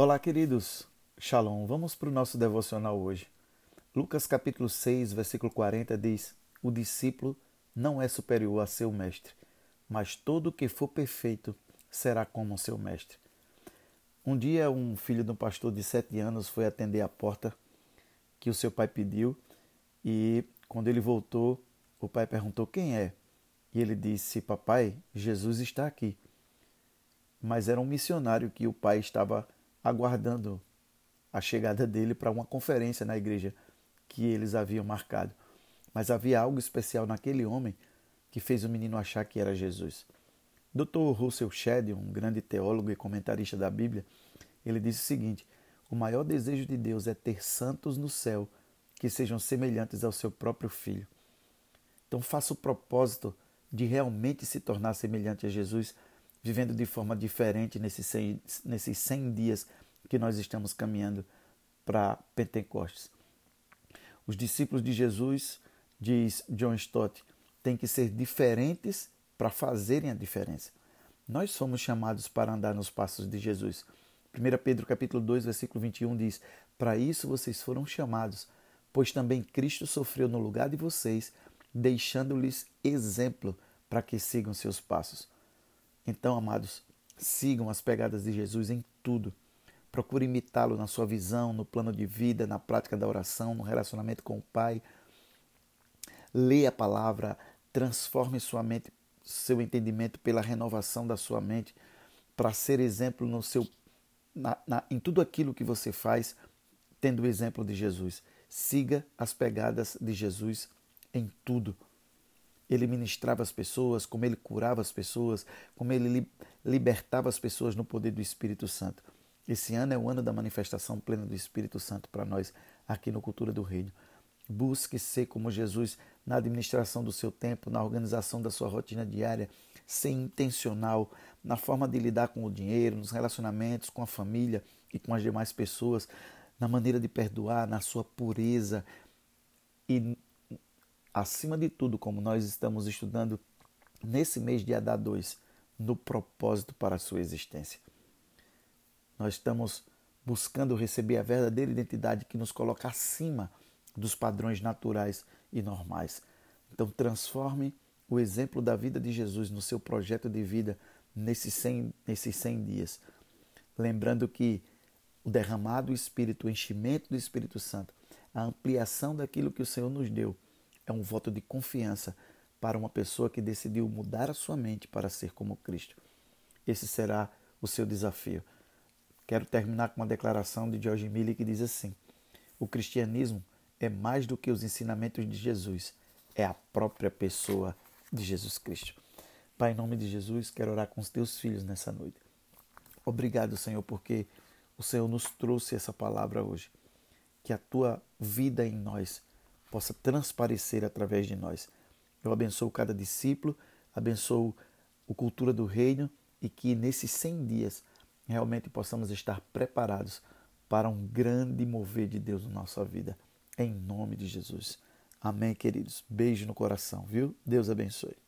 Olá, queridos. Shalom. Vamos para o nosso devocional hoje. Lucas capítulo 6, versículo 40 diz: O discípulo não é superior a seu mestre, mas todo o que for perfeito será como seu mestre. Um dia, um filho de um pastor de sete anos foi atender a porta que o seu pai pediu e, quando ele voltou, o pai perguntou quem é. E ele disse: Papai, Jesus está aqui. Mas era um missionário que o pai estava aguardando a chegada dele para uma conferência na igreja que eles haviam marcado. Mas havia algo especial naquele homem que fez o menino achar que era Jesus. Dr. Russell Shedd, um grande teólogo e comentarista da Bíblia, ele disse o seguinte: O maior desejo de Deus é ter santos no céu que sejam semelhantes ao seu próprio filho. Então faça o propósito de realmente se tornar semelhante a Jesus vivendo de forma diferente nesses 100, nesses 100 dias que nós estamos caminhando para Pentecostes. Os discípulos de Jesus, diz John Stott, têm que ser diferentes para fazerem a diferença. Nós somos chamados para andar nos passos de Jesus. 1 Pedro capítulo 2, versículo 21 diz: "Para isso vocês foram chamados, pois também Cristo sofreu no lugar de vocês, deixando-lhes exemplo para que sigam seus passos." Então, amados, sigam as pegadas de Jesus em tudo. Procure imitá-lo na sua visão, no plano de vida, na prática da oração, no relacionamento com o Pai. Leia a palavra, transforme sua mente, seu entendimento pela renovação da sua mente, para ser exemplo no seu, na, na, em tudo aquilo que você faz, tendo o exemplo de Jesus. Siga as pegadas de Jesus em tudo ele ministrava as pessoas, como ele curava as pessoas, como ele libertava as pessoas no poder do Espírito Santo. Esse ano é o ano da manifestação plena do Espírito Santo para nós aqui no Cultura do Reino. Busque ser como Jesus na administração do seu tempo, na organização da sua rotina diária, ser intencional na forma de lidar com o dinheiro, nos relacionamentos com a família e com as demais pessoas, na maneira de perdoar, na sua pureza e acima de tudo, como nós estamos estudando nesse mês de Adá 2, no propósito para a sua existência. Nós estamos buscando receber a verdadeira identidade que nos coloca acima dos padrões naturais e normais. Então, transforme o exemplo da vida de Jesus no seu projeto de vida nesses 100, nesses 100 dias. Lembrando que o derramado Espírito, o enchimento do Espírito Santo, a ampliação daquilo que o Senhor nos deu, é um voto de confiança para uma pessoa que decidiu mudar a sua mente para ser como Cristo. Esse será o seu desafio. Quero terminar com uma declaração de George Miller que diz assim: O cristianismo é mais do que os ensinamentos de Jesus, é a própria pessoa de Jesus Cristo. Pai, em nome de Jesus, quero orar com os teus filhos nessa noite. Obrigado, Senhor, porque o Senhor nos trouxe essa palavra hoje. Que a tua vida em nós possa transparecer através de nós. Eu abençoo cada discípulo, abençoo o Cultura do Reino e que nesses 100 dias realmente possamos estar preparados para um grande mover de Deus na nossa vida. Em nome de Jesus. Amém, queridos. Beijo no coração, viu? Deus abençoe.